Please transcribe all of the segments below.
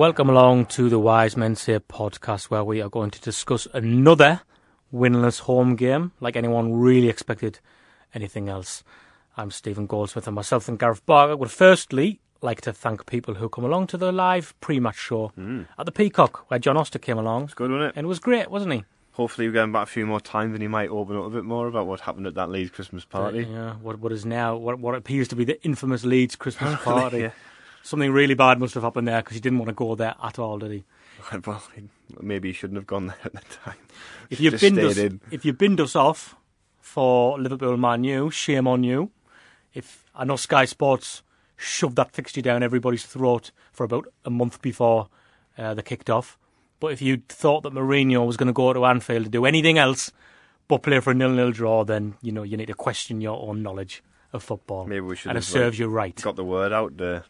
Welcome along to the Wise Men Say podcast, where we are going to discuss another winless home game, like anyone really expected anything else. I'm Stephen Goldsmith, and myself and Gareth Barker would firstly like to thank people who come along to the live pre-match show hmm. at the Peacock, where John Oster came along. It's good, wasn't it? And it was great, wasn't he? Hopefully, we're going back a few more times and he might open up a bit more about what happened at that Leeds Christmas party. Yeah, what what is now what what appears to be the infamous Leeds Christmas party. yeah. Something really bad must have happened there because he didn't want to go there at all, did he? well, maybe he shouldn't have gone there at the time. If you've binned us, in. if you've binned us off for Liverpool Man U, shame on you. If I know Sky Sports shoved that fixture down everybody's throat for about a month before uh, they kicked off, but if you thought that Mourinho was going to go to Anfield to do anything else but play for a nil-nil draw, then you know you need to question your own knowledge of football. Maybe we should and it have like, serves you right. got the word out to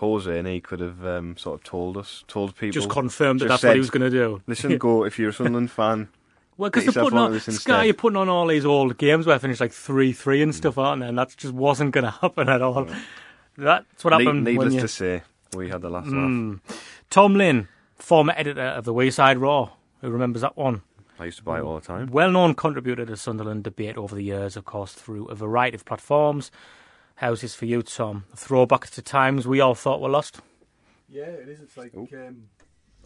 Jose and he could have um, sort of told us, told people. Just confirmed that just that's what he was going to do. Listen, go, if you're a Sunderland fan, Well, because they're putting on Sky, instead. you're putting on all these old games where I finished like three three and stuff, aren't they? And that just wasn't going to happen at all. That's what happened. needless when you... to say, we had the last Mm. laugh. Tom Lynn, former editor of the Wearside Roar, who remembers that one? I used to buy it all the time. Well-known contributor to Sunderland debate over the years, of course, through a variety of platforms. How's this for you, Tom? A throwback to times we all thought were lost. Yeah, it is. It's like um,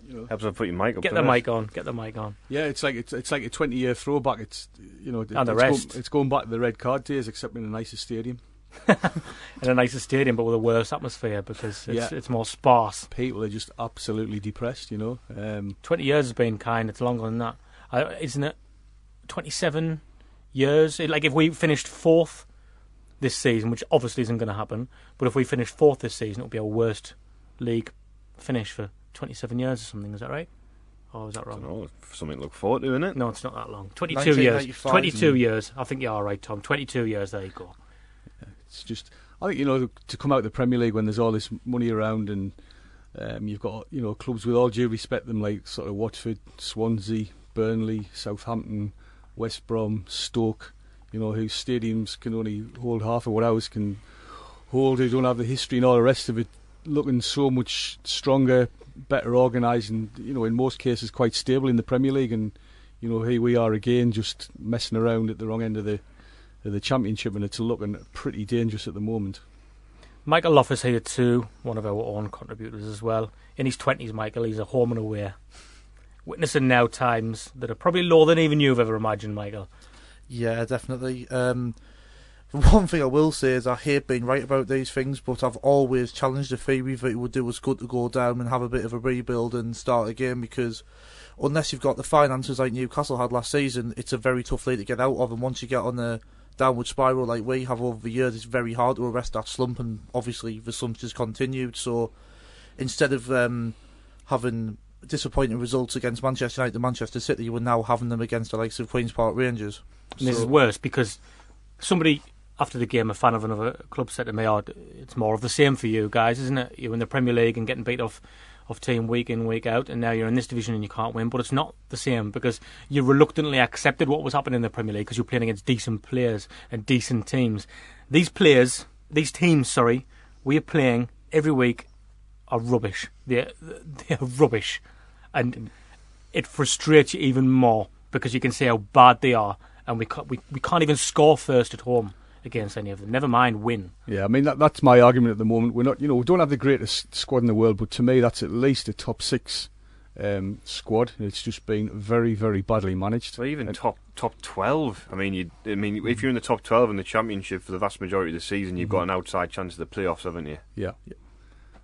you know. Helps if I put your mic up. Get the doesn't mic on. Get the mic on. Yeah, it's like it's it's like a twenty year throwback. It's you know, And the it's, rest. Going, it's going back to the red card days, except in a nicer stadium. In a nicer stadium, but with a worse atmosphere because it's, Yeah. it's more sparse. People are just absolutely depressed. You know, um, 20 years has been kind. It's longer than that. Uh, isn't it 27 years? It- Like, if we finished fourth this season, which obviously isn't going to happen, but if we finish fourth this season, it'll be our worst league finish for 27 years or something. Is that right? Or is that I wrong? don't know, something to look forward to, isn't it? No, it's not that long. 22 years. 1995. 22 years. I think you are right, Tom. 22 years. There you go. it's just I think you know to come out of the Premier League when there's all this money around and um, you've got you know clubs with all due respect them like sort of Watford, Swansea, Burnley, Southampton, West Brom, Stoke. You know whose stadiums can only hold half of what ours can hold. Who don't have the history and all the rest of it. Looking so much stronger, better organised, and you know in most cases quite stable in the Premier League. And you know here we are again, just messing around at the wrong end of the of the championship, and it's looking pretty dangerous at the moment. Michael Loff is here too, one of our own contributors as well. In his 20s, Michael, he's a home and away. Witnessing now times that are probably lower than even you've ever imagined, Michael. Yeah, definitely. Um, one thing I will say is I hate being right about these things, but I've always challenged the theory that it would do us good to go down and have a bit of a rebuild and start again because unless you've got the finances like Newcastle had last season, it's a very tough league to get out of. And once you get on a downward spiral like we have over the years, it's very hard to arrest that slump. And obviously, the slump just continued. So instead of um, having disappointing results against Manchester United and Manchester City, we're now having them against the likes of Queens Park Rangers. And this So- is worse because somebody after the game, a fan of another club, said to me, "Oh, it's more of the same for you guys, isn't it? You're in the Premier League and getting beat off of team week in week out, and now you're in this division and you can't win. But it's not the same because you reluctantly accepted what was happening in the Premier League because you're playing against decent players and decent teams. These players, these teams, sorry, we are playing every week are rubbish. They're they're rubbish, and it frustrates you even more because you can see how bad they are, and we can't, we, we can't even score first at home against any of them. Never mind win. Yeah, I mean that, that's my argument at the moment. We're not, you know, we don't have the greatest squad in the world, but to me, that's at least a top six um, squad. It's just been very, very badly managed. So even And- top top twelve. I mean, you. I mean, if you're in the top twelve in the championship for the vast majority of the season, you've got an outside chance of the playoffs, haven't you? yeah.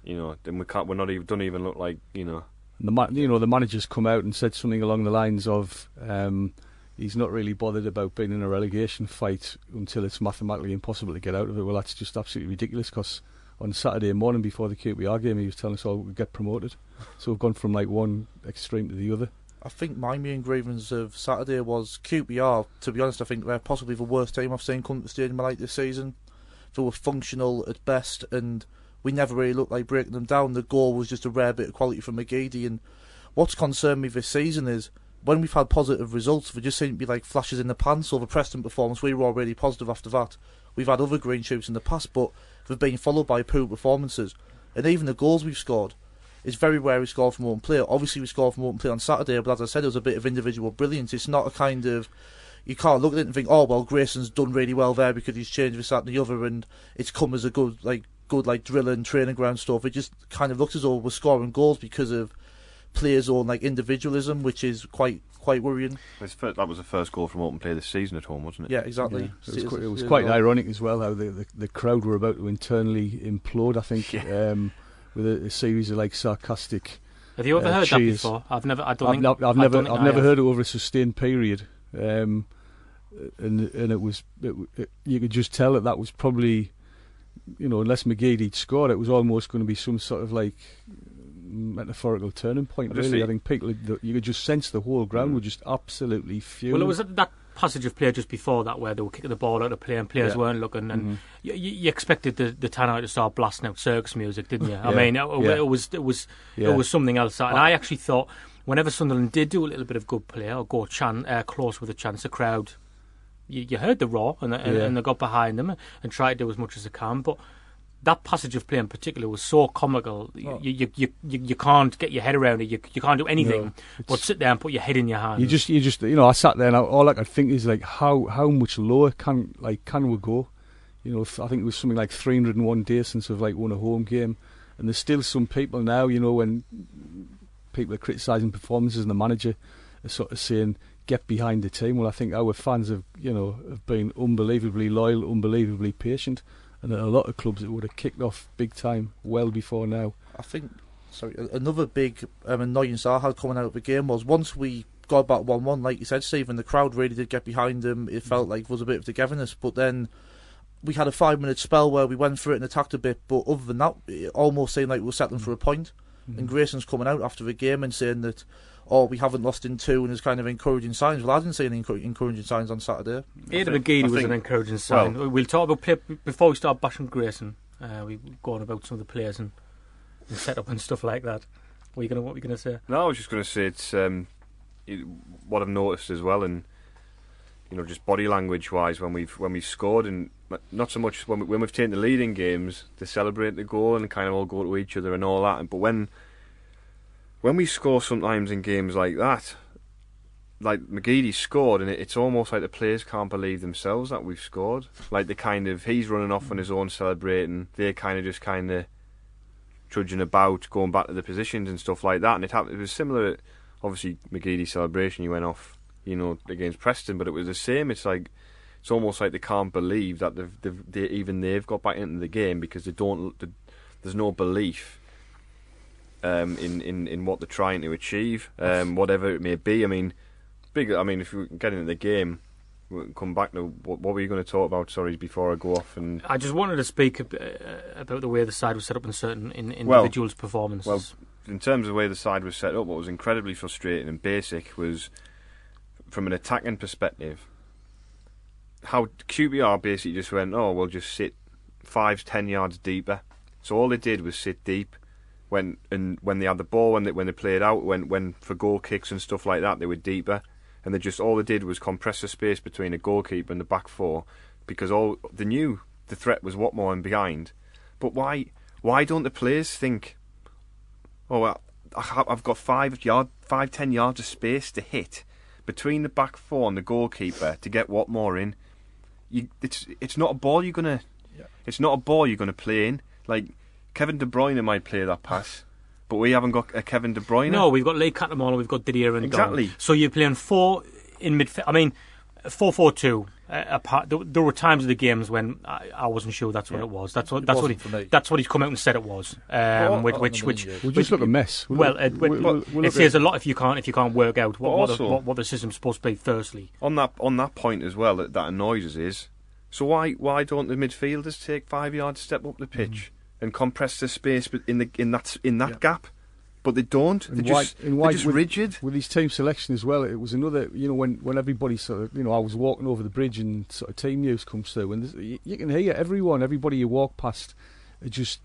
You know, then we can't. We're not even. Don't even look like. You know. The ma- you know the manager's come out and said something along the lines of um, he's not really bothered about being in a relegation fight until it's mathematically impossible to get out of it. Well, that's just absolutely ridiculous because on Saturday morning before the QPR game, he was telling us oh, all we'd get promoted. So we've gone from like one extreme to the other. I think my main grievance of Saturday was QPR. To be honest, I think they're possibly the worst team I've seen come to the stadium like this season. They were functional at best, and we never really looked like breaking them down. The goal was just a rare bit of quality from McGeady. And what's concerned me this season is when we've had positive results, they just seem to be like flashes in the pan. So the Preston performance, we were already positive after that. We've had other green shoots in the past, but they've been followed by poor performances. And even the goals we've scored, it's very rare we score from open play. Obviously, we scored from open play on Saturday, but as I said, it was a bit of individual brilliance. It's not a kind of you can't look at it and think, oh well, Grayson's done really well there because he's changed this, that, and the other, and it's come as a good like good like drilling training ground stuff. It just kind of looks as though we're scoring goals because of players' own like individualism, which is quite quite worrying. His fir- that was the first goal from open play this season at home, wasn't it? Yeah, exactly. It was, quite, it was quite ironic as well how the, the, the crowd were about to internally implode. I think um, with a, a series of like sarcastic. Have you ever Uh, heard that before? I've never. I don't I've, think. not, I've I never don't think I've I never have. heard it over a sustained period. Um, and and it was it, it, you could just tell that that was probably you know unless McGeady scored it was almost going to be some sort of like metaphorical turning point I really I think- think people you could just sense the whole ground were just absolutely fuming Well, it was that passage of play just before that where they were kicking the ball out of play and players Yeah. weren't looking, and Mhm. you, you expected the the Tannoy to start blasting out circus music, didn't you? I Yeah. mean, it, Yeah. it was it was it was something else. And I actually thought whenever Sunderland did do a little bit of good play or go chan- uh, close with a chance, the crowd. You, you heard the roar and, and, Yeah. and they got behind them and tried to do as much as they can, but that passage of play in particular was so comical. You, oh. you, you, you, you can't get your head around it. You, you can't do anything No, but sit there and put your head in your hands. You just, you just, you know, I sat there and I, all I could think is like, how, how much lower can, like, can we go? You know, I think it was something like 301 days since we've like won a home game, and there's still some people now, you know, when people are criticising performances and the manager are sort of saying get behind the team. Well, I think our fans have, you know, have been unbelievably loyal, unbelievably patient, and a lot of clubs it would have kicked off big time well before now. I think sorry another big um, annoyance I had coming out of the game was once we got back one one, like you said, Stephen, the crowd really did get behind them. It felt like it was a bit of togetherness, but then we had a five minute spell where we went for it and attacked a bit, but other than that, it almost seemed like we were settling for a point. And Grayson's coming out after the game and saying that, oh, we haven't lost in two, and there's kind of encouraging signs. Well, I didn't see any encouraging signs on Saturday. Ada think- McGeady I was think- an encouraging sign. well- we'll talk about play before we start bashing Grayson. Uh, we go on about some of the players and, and setup and stuff like that. What are you gonna What were you gonna say? No, I was just going to say it's um, it, what I've noticed as well, and you know, just body language wise, when we've when we've scored, and not so much when we, when we've taken the leading games to celebrate the goal and kind of all go to each other and all that. But when when we score sometimes in games like that, like McGeady scored, and it, it's almost like the players can't believe themselves that we've scored. Like the kind of he's running off on his own celebrating, they're kind of just kind of trudging about, going back to the positions and stuff like that. And it happened. It was similar. Obviously, McGeady's celebration, he went off, you know, against Preston, but it was the same. It's like it's almost like they can't believe that they've, they've they, even they've got back into the game because they don't. They, there's no belief um, in, in in what they're trying to achieve, um, whatever it may be. I mean, big. I mean, if we get into the game. We'll come back to what, what were you going to talk about? Sorry, before I go off and I just wanted to speak uh, about the way the side was set up in certain in, Well- individuals' performances. well, in terms of the way the side was set up, what was incredibly frustrating and basic was from an attacking perspective, how QPR basically just went, oh, we'll just sit five, ten yards deeper. So all they did was sit deep, when and when they had the ball, when they when they played out, when when for goal kicks and stuff like that, they were deeper, and they just all they did was compress the space between the goalkeeper and the back four, because all they knew the threat was Watmore and behind. But why why don't the players think? Oh, well, i've got five yard, five ten yards of space to hit between the back four and the goalkeeper to get Watmore in. You, it's it's not a ball you're gonna. It's not a ball you're gonna play in. Like Kevin De Bruyne might play that pass, but we haven't got a Kevin De Bruyne. No, we've got Lee Cattermole we've got Didier Ndong. Exactly. So you're playing four in midfield. I mean, four four two. Uh, apart, there, there were times of the games when I, I wasn't sure that's what Yeah. it was. That's what It that's what he for me. that's what he's come out and said it was. Um, Well, which I which don't which, believe We'll which just look a mess. We'll well, look- it, we'll- it, we'll- we'll it says a lot if you can't if you can't work out what But what, the, what, what the system's supposed to be. Firstly, on that on that point as well that, that annoys us is so why why don't the midfielders take five yards step up the pitch and compress the space bet- in the in that in that Yeah. gap but they don't And they're why- just, and they're just with- rigid with his team selection as well. It was another, you know, when when everybody sort of, you know, I was walking over the bridge and sort of team news comes through, and you, you can hear everyone, everybody you walk past, are just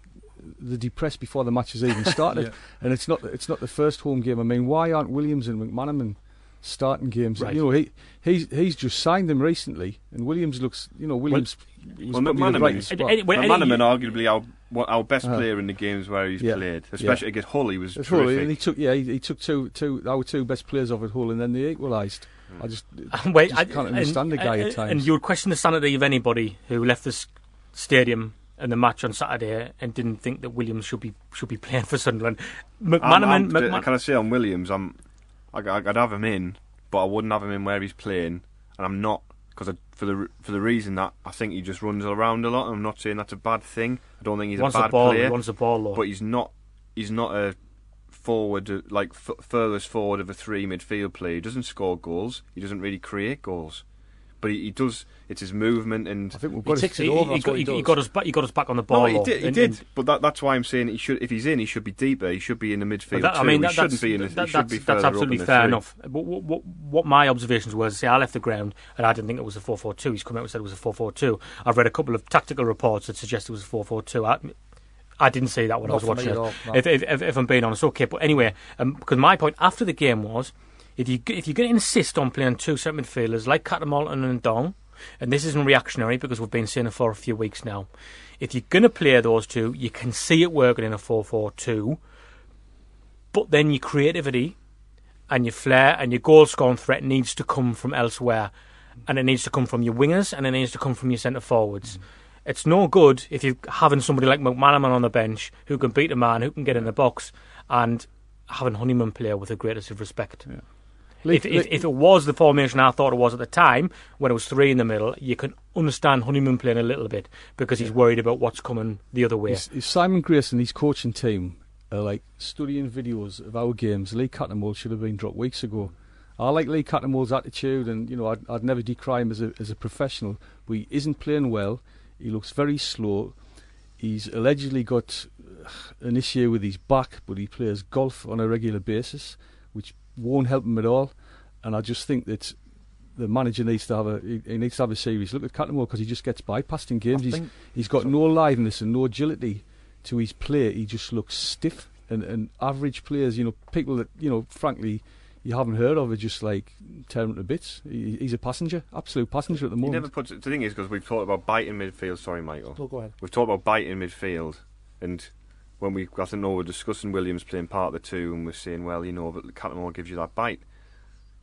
they're depressed before the match has even started, Yeah. and it's not it's not the first home game. I mean, why aren't Williams and McManaman starting games? Right. You know, he he's he's just signed them recently, and Williams looks, you know, Williams. was well, probably the McManaman- brightest spot. any- McManaman any- arguably our what- our best Uh-huh. player in the games where he's Yeah. played especially against Hull he was That's all, terrific and he took yeah, he, he took two two our two best players off at Hull, and then they equalised. I just Wait, just I can't understand the guy and, at times. And you would question the sanity of anybody who left this stadium and the match on Saturday and didn't think that Williams should be should be playing for Sunderland. I'm- McManaman, I'm- McMan- can I say on Williams I'm I, I'd have him in but I wouldn't have him in where he's playing and I'm not because for the for the reason that I think he just runs around a lot and I'm not saying that's a bad thing I don't think he's a bad ball, player he wants the ball though. but he's not he's not a forward like f- furthest forward of a three midfield player. He doesn't score goals. He doesn't really create goals, but he, he does. It's his movement and. I think we've He got ticks to, it he, over, he that's got, he he, he got us back. He got us back on the ball. no, he did. He And- did. and- but that, that's why I'm saying he should. If he's in, he should be deeper. He should be in the midfield that- too. I mean, he that, shouldn't be in. The, that, he should that's, be that's further up absolutely in the fair three. enough. But what, what, what my observations were, say, I left the ground and I didn't think it was a 4 4 2. He's come out and said it was a 4 4 2. I've read a couple of tactical reports that suggest it was a 4 4 2. I, I didn't see that when I was watching it. all, no. If, if, if, if I'm being honest, okay. But anyway, um, because my point after the game was if, you, if you're going to insist on playing two set midfielders like Cattermole and Ndong, and this isn't reactionary because we've been seeing it for a few weeks now. If you're going to play those two, you can see it working in a 4 4 2, but then your creativity and your flair and your goal scoring threat needs to come from elsewhere. And it needs to come from your wingers and it needs to come from your centre forwards. It's no good if you're having somebody like McManaman on the bench who can beat a man, who can get in the box, and having Honeyman play with the greatest of respect. Lee- If, if, if it was the formation I thought it was at the time, when it was three in the middle, you can understand Honeyman playing a little bit because he's worried about what's coming the other way. If, if Simon Grayson and his coaching team are like studying videos of our games, Lee Cattermole should have been dropped weeks ago. I like Lee Cattermole's attitude, and you know I'd, I'd never decry him as a as a professional, but he isn't playing well. He looks very slow. He's allegedly got an issue with his back, but he plays golf on a regular basis, which won't help him at all. And I just think that the manager needs to have a he, he needs to have a serious look at Cattermole because he just gets bypassed in games. I He's he's got no aliveness and no agility to his play. He just looks stiff. And, and average players, you know, people that you know, frankly, you haven't heard of are just like tearing to bits. He, he's a passenger, absolute passenger at the He moment. never puts. The thing is, because we've talked about biting midfield. Sorry, Michael. No, go ahead. We've talked about biting midfield, and when we, I think, know, we're discussing Williams playing part of the two, and we're saying, well, you know, that Cattermole gives you that bite.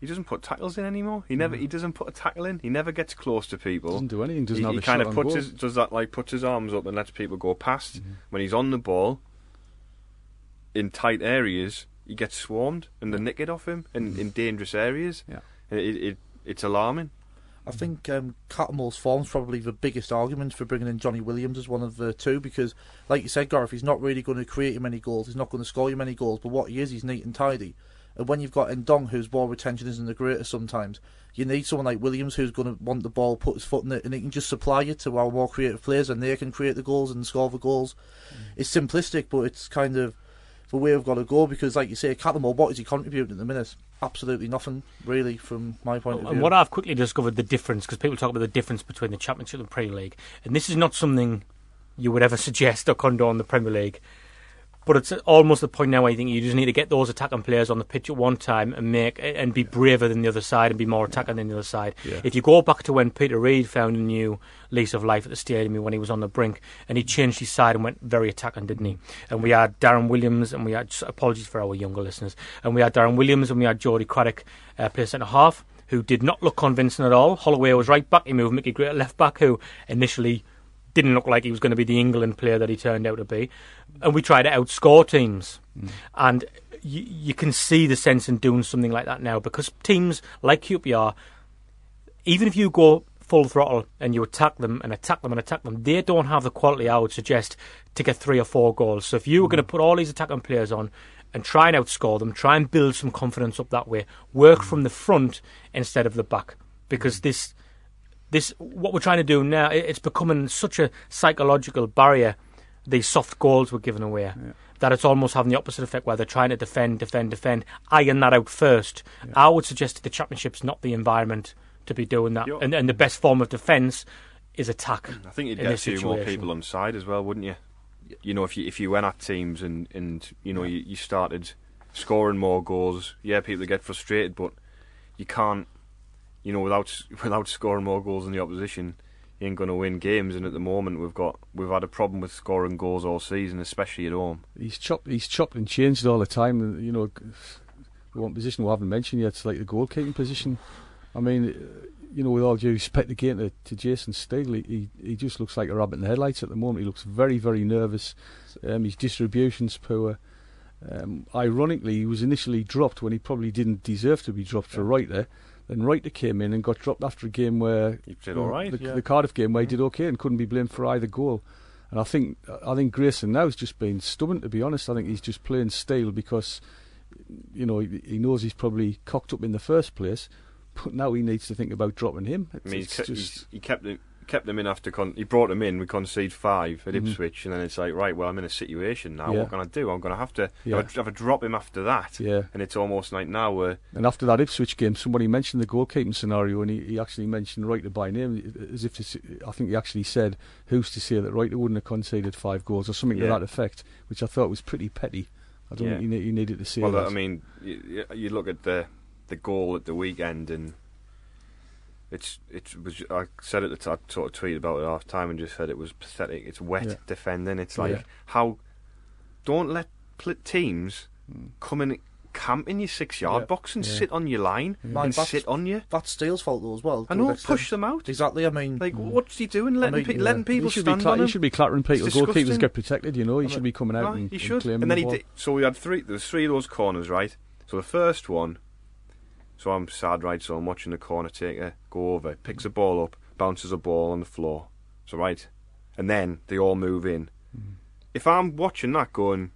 He doesn't put tackles in anymore. He never. He doesn't put a tackle in. He never gets close to people. doesn't do anything. Doesn't he, have he kind of puts goal. his does that like puts his arms up and lets people go past. Mm-hmm. When he's on the ball in tight areas, he gets swarmed and they nick it off him in, in dangerous areas. Yeah. And it, it it's alarming. I think um, Cattermole's form's probably the biggest argument for bringing in Johnny Williams as one of the two because, like you said, Gareth, he's not really going to create you many goals. He's not going to score you many goals. But what he is, he's neat and tidy. And when you've got Ndong, whose ball retention isn't the greatest sometimes, you need someone like Williams who's going to want the ball, put his foot in it, and he can just supply it to our more creative players, and they can create the goals and score the goals. It's simplistic, but it's kind of the way we've got to go because, like you say, Cattermole, what is he contributing at the minute? Absolutely nothing, really, from my point of view. And what I've quickly discovered the difference, because people talk about the difference between the Championship and the Premier League, and this is not something you would ever suggest or condone the Premier League. But it's almost the point now. I think you just need to get those attacking players on the pitch at one time and make and be braver than the other side and be more attacking than the other side. Yeah. If you go back to when Peter Reid found a new lease of life at the stadium when he was on the brink, and he changed his side and went very attacking, didn't he? And we had Darren Williams, and we had apologies for our younger listeners, and we had Darren Williams, and we had Jody Craddock uh, play centre half, who did not look convincing at all. Holloway was right back. He moved Mickey Gray at left back, who initially didn't look like he was going to be the England player that he turned out to be. And we tried to outscore teams. Mm. And you, you can see the sense in doing something like that now because teams like QPR, even if you go full throttle and you attack them and attack them and attack them, they don't have the quality I would suggest to get three or four goals. So if you were going to mm. put all these attacking players on and try and outscore them, try and build some confidence up that way, work mm. from the front instead of the back because this this what we're trying to do now it's becoming such a psychological barrier these soft goals were given giving away. That it's almost having the opposite effect where they're trying to defend defend defend iron that out first. I would suggest that the championship's not the environment to be doing that. And, and the best form of defence is attack I think you'd get a this few more people on side as well, wouldn't you? You know, if you if you went at teams and and you know you, you started scoring more goals, yeah, people would get frustrated, but you can't, you know, without without scoring more goals than the opposition, you ain't going to win games. And at the moment, we've got we've had a problem with scoring goals all season, especially at home. He's chopped. He's chopped and changed all the time. and, You know, one position we haven't mentioned yet, it's like the goalkeeping position. I mean, uh, you know, with all due respect again to, to Jason Steele, he he just looks like a rabbit in the headlights at the moment. He looks very very nervous. Um, his distribution's poor. Um, ironically, he was initially dropped when he probably didn't deserve to be dropped for Ruiter. Then Ruiter came in and got dropped after a game where He did all right, the, yeah. the Cardiff game where he mm. did okay and couldn't be blamed for either goal. And I think I think Grayson now has just been stubborn. To be honest, I think he's just playing Steele because you know he, he knows he's probably cocked up in the first place, but now he needs to think about dropping him. I mean, it's ke- just he kept him, kept them in after con- he brought them in. We concede five at Mhm. Ipswich, and then it's like, right, well, I'm in a situation now. Yeah. What can I do? I'm going to have to Yeah. have, a, have a drop him after that. yeah. And it's almost like now we're And after that Ipswich game, somebody mentioned the goalkeeping scenario, and he, he actually mentioned Ruiter by name, as if to, I think he actually said, "Who's to say that Ruiter wouldn't have conceded five goals or something to that effect?" Which I thought was pretty petty. I don't Yeah. think ne- he needed to say well. that. I mean, you, you look at the the goal at the weekend, and it's it was. I said at the t- I sort of tweeted about it at half time and just said it was pathetic. It's wet Yeah. defending. It's Yeah. like how don't let pl- teams Hmm. come and camp in your six yard Yeah. box and Yeah. sit on your line Mind and that's- sit on you. That's Steele's fault though as well. I to an know, push them out. Exactly. I mean, Like, what's he doing? Letting, mean, pe- yeah. letting people should, be stand cla- on he him? should be clattering people. It's Goalkeepers get protected, you know. He I should be coming out Right, and, he and should. claiming And then the he did. So we had three. There was three of those corners, right? So the first one. So I'm sad, right? So I'm watching the corner taker go over, picks a ball up, bounces a ball on the floor. So right, and then they all move in. Mm-hmm. If I'm watching that, going,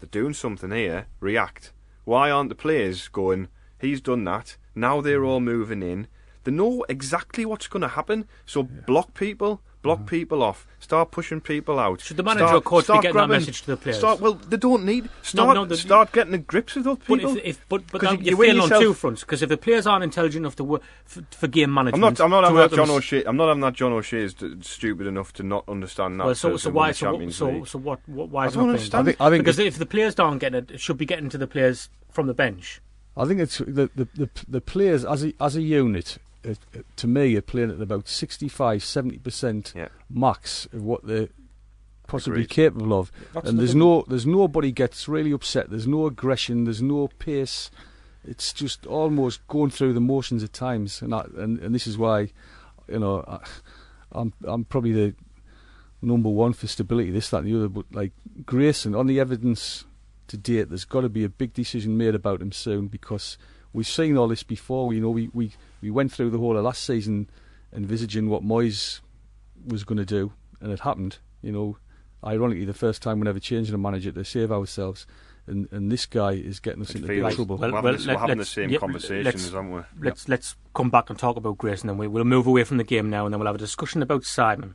they're doing something here. React. Why aren't the players going? He's done that. Now they're Mm-hmm. all moving in. They know exactly what's going to happen. So block people, block Mm-hmm. people off. Start pushing people out. Should the manager Start- or coach be start getting that message to the players? Start, well, they don't need. Start, no, the- start getting the grips with those But people. if, if but but 'Cause now you- you're you win failing on two fronts because if the players aren't intelligent enough to work for, for game management, I'm not. I'm not having that John O'Shea. I'm not having that John O'Shea is stupid enough to not understand that. Well, so so why so what, so so what, what why I is it don't not understand. I think, I think because if the players don't get it, it should be getting to the players from the bench. I think it's the the the, the players as a as a unit. Uh, uh, to me, are playing at about 65, 70 percent Yeah. max of what they're possibly Agreed. capable of. That's and there's no, there's nobody gets really upset. There's no aggression. There's no pace. It's just almost going through the motions at times, and I, and and this is why, you know, I, I'm I'm probably the number one for stability. This, that, and the other. But like Grayson, on the evidence to date, there's got to be a big decision made about him soon because we've seen all this before. You know, we we, we went through the whole of last season envisaging what Moyes was going to do, and it happened. You know, ironically, the first time we ever changed a manager to save ourselves, and and this guy is getting us It into feels- big trouble. We're Well, having, well, this, let- we're having the same yeah, conversations, aren't we? Let's let's come back and talk about Grayson, and then we, we'll move away from the game now, and then we'll have a discussion about Simon.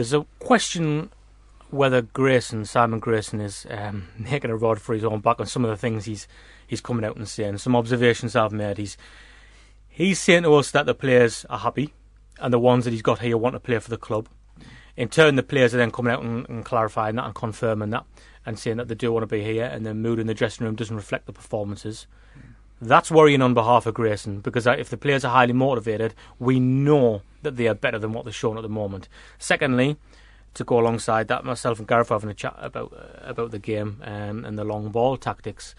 There's a question whether Grayson, Simon Grayson, is um, making a rod for his own back on some of the things he's he's coming out and saying. Some observations I've made. He's he's saying to us that the players are happy, and the ones that he's got here want to play for the club. In turn, the players are then coming out and, and clarifying that and confirming that, and saying that they do want to be here, and the mood in the dressing room doesn't reflect the performances. That's worrying on behalf of Grayson because uh, if the players are highly motivated, we know that they are better than what they're showing at the moment. Secondly, to go alongside that, myself and Gareth were having a chat about uh, about the game um, and the long ball tactics,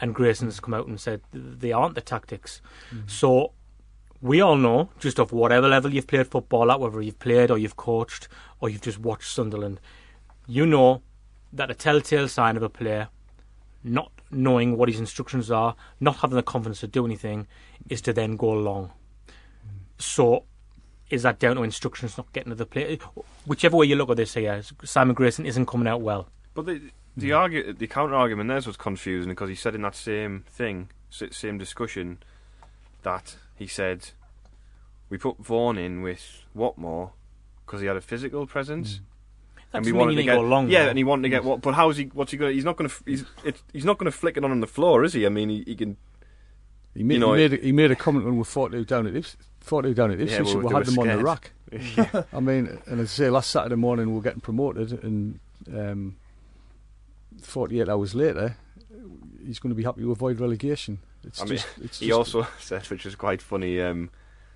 and Grayson's come out and said they aren't the tactics. So we all know, just off whatever level you've played football at, whether you've played or you've coached or you've just watched Sunderland, you know that a telltale sign of a player not knowing what his instructions are, not having the confidence to do anything, is to then go along. So, is that down to instructions not getting to the player? Whichever way you look at this here, Simon Grayson isn't coming out well. But the the hmm. argu- the counter argument there's was confusing because he said in that same thing, same discussion, that he said we put Vaughan in with Watmore because he had a physical presence. Hmm. That And we wanted you to get go along, yeah, though. and he wanted to get hmm. what? But how's he? What's he going? to He's not going to. He's it, he's not going to flick it on on the floor, is he? I mean, he, he can. He made, You know, he, made a, he made a comment when we fought two down at Ips, fought two down at Yeah, Ipswich. well, we they had them on the scared. rack. I mean, and as I say, last Saturday morning we were getting promoted, and um, 48 hours later, he's going to be happy to avoid relegation. It's I mean, just, it's he also said, which was quite funny. Um,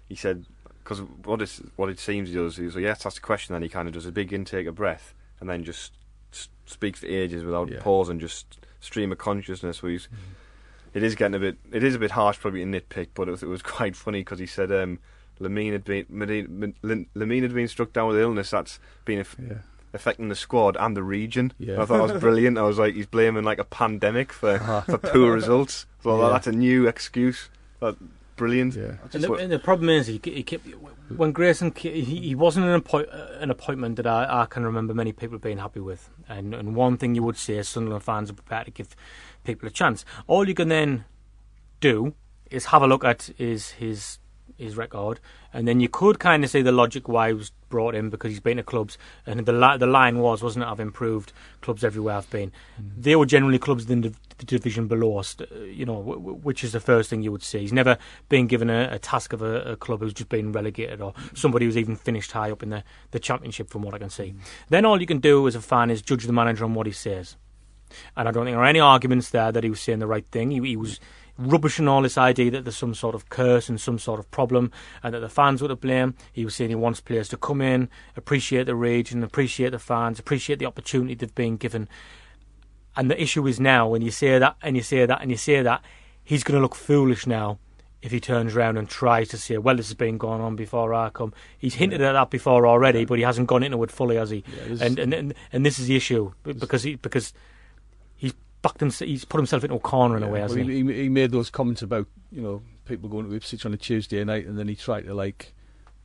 he said because what it what it seems he does, he was like, yes, that's a question. Then he kind of does a big intake of breath and then just speaks for ages without Yeah. pause and just stream of consciousness. Where he's, Mm-hmm. It is getting a bit, it is a bit harsh probably to nitpick, but it was, it was quite funny because he said um, Lamine had been Medina- Lamine had been struck down with illness that's been aff- Yeah. affecting the squad and the region. Yeah. I thought that was brilliant. I was like, he's blaming like a pandemic for, for poor results. So Uh-huh. Yeah. that's a new excuse. That, brilliant. Yeah. And the, and the problem is, he, he kept, when Grayson, he, he wasn't an, appoint, uh, an appointment that I, I can remember many people being happy with. And, and one thing you would say is Sunderland fans are prepared to give people a chance. All you can then do is have a look at his his his record, and then you could kind of see the logic why he was brought in because he's been to clubs, and the li- the line was wasn't it? I've improved clubs everywhere I've been. Mm-hmm. They were generally clubs in the, the division below us, you know, w- w- which is the first thing you would see. He's never been given a, a task of a, a club who's just been relegated or somebody who's even finished high up in the, the championship, from what I can see. Mm-hmm. Then all you can do as a fan is judge the manager on what he says. And I don't think there are any arguments there that he was saying the right thing. He, he was rubbishing all this idea that there's some sort of curse and some sort of problem and that the fans were to blame. He was saying he wants players to come in, appreciate the region, appreciate the fans, appreciate the opportunity they've been given. And the issue is now when you say that and you say that and you say that, he's going to look foolish now if he turns around and tries to say, well, this has been going on before I come. He's hinted at that before already, but he hasn't gone into it fully, has he? is- and, and and and this is the issue because he because he's backed him, he's put himself into a corner in a way, hasn't he, he? he, he made those comments about you know people going to Ipswich on a Tuesday night, and then he tried to like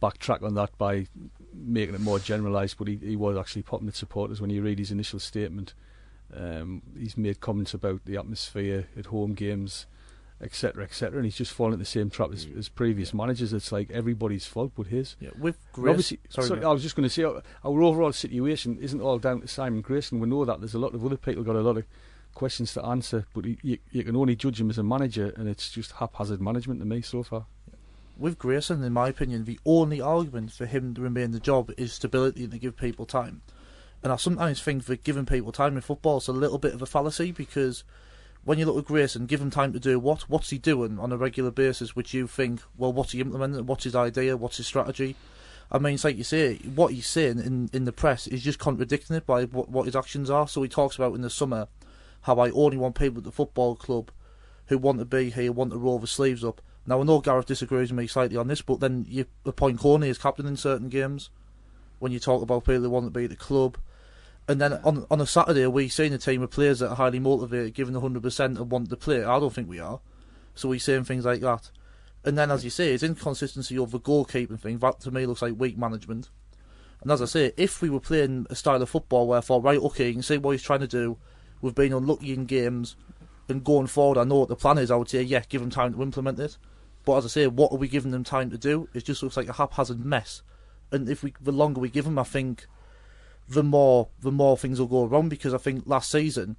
backtrack on that by making it more generalised. But he, he was actually popping at supporters when you read his initial statement. Um, he's made comments about the atmosphere at home games, etc., etc., and he's just fallen into the same trap as, as previous managers. It's like everybody's fault but his. Yeah, with And Grace, obviously, sorry, sorry. I was just going to say, our, our overall situation isn't all down to Simon Grayson. We know that there's a lot of other people got a lot of questions to answer, but you, you, can only judge him as a manager, and it's just haphazard management to me so far. with Grayson, in my opinion, the only argument for him to remain in the job is stability and to give people time. And I sometimes think that giving people time in football is a little bit of a fallacy because when you look at Grayson, give him time to do what? What's he doing on a regular basis? Which you think, well, what's he implementing? What's his idea? What's his strategy? I mean, it's like you say, what he's saying in, in the press is just contradicting it by what, what his actions are. So he talks about in the summer how I only want people at the football club who want to be here, want to roll the sleeves up. Now, I know Gareth disagrees with me slightly on this, but then you appoint Koné as captain in certain games when you talk about people who want to be at the club. And then on on a Saturday, we seen a team of players that are highly motivated, giving 100% and want to play. I don't think we are. So we're saying things like that. And then, as you say, it's inconsistency of the goalkeeping thing. That to me looks like weak management. And as I say, if we were playing a style of football where, for right, okay, you can see what he's trying to do. We've been unlucky in games, and going forward, I know what the plan is. I would say, yeah, give them time to implement it. But as I say, what are we giving them time to do? It just looks like a haphazard mess. And if we, the longer we give them, I think, the more the more things will go wrong. Because I think last season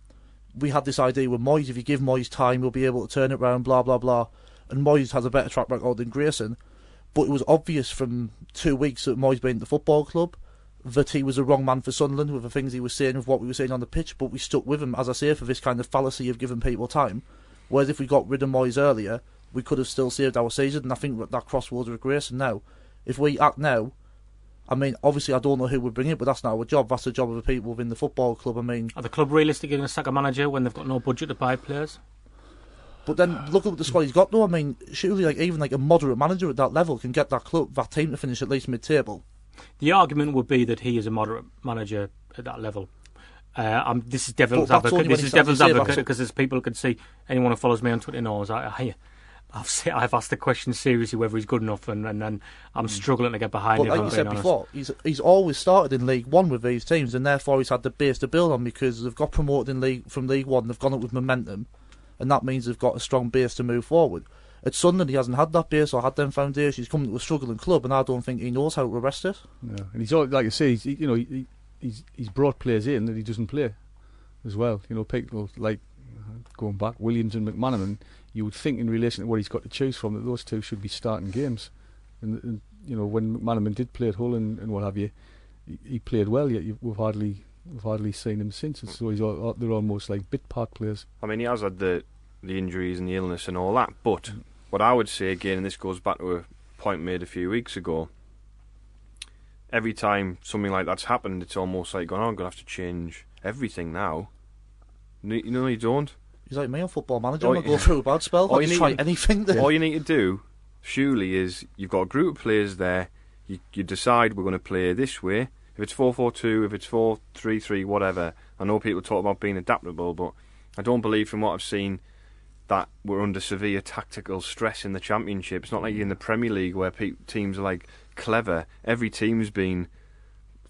we had this idea with Moyes. If you give Moyes time, we'll be able to turn it around. Blah blah blah. And Moyes has a better track record than Grayson. But it was obvious from two weeks that Moyes been at the football club that he was the wrong man for Sunderland with the things he was saying, with what we were saying on the pitch. But we stuck with him, as I say, for this kind of fallacy of giving people time. Whereas if we got rid of Moyes earlier, we could have still saved our season. And I think that, crossroads with Grayson now. If we act now, I mean, obviously I don't know who would bring it, but that's not our job. That's the job of the people within the football club. I mean, Are the club realistic in a sack a manager when they've got no budget to buy players? but then look at the squad he's got though. I mean, surely like even like a moderate manager at that level can get that club, that team to finish at least mid-table. The argument would be that he is a moderate manager at that level. Uh, I'm, this is devil's But advocate. This is devil's advocate because as people who can see, anyone who follows me on Twitter knows I, I I've I've asked the question seriously whether he's good enough, and, and, and I'm struggling to get behind But like you said honest. before, he's he's always started in League One with these teams, and therefore he's had the base to build on because they've got promoted in League from League One. They've gone up with momentum, and that means they've got a strong base to move forward. At Sunderland, he hasn't had that base or had them foundations. He's come to a struggling club, and I don't think he knows how to arrest it. Yeah. And he's all, like I say, he's, you know, he, he's he's brought players in that he doesn't play as well. You know, people like uh, going back Williams and McManaman. You would think in relation to what he's got to choose from that those two should be starting games. And, and you know, when McManaman did play at Hull and, and what have you, he, he played well. Yet you, we've hardly we've hardly seen him since. And so he's all, they're almost like bit part players. I mean, he has had the the injuries and the illness and all that. But what I would say again, and this goes back to a point made a few weeks ago. Every time something like that's happened, it's almost like going, oh, I'm going to have to change everything now. No, you know, you don't. He's like me on Football Manager. I'm gonna go through a bad spell. All I'll you try to- anything. Then. All you need to do, surely, is you've got a group of players there. You, you decide we're going to play this way. If it's four four two, if it's four three three, whatever. I know people talk about being adaptable, but I don't believe, from what I've seen, that we're under severe tactical stress in the Championship. It's not like you're in the Premier League where pe- teams are like clever. Every team's been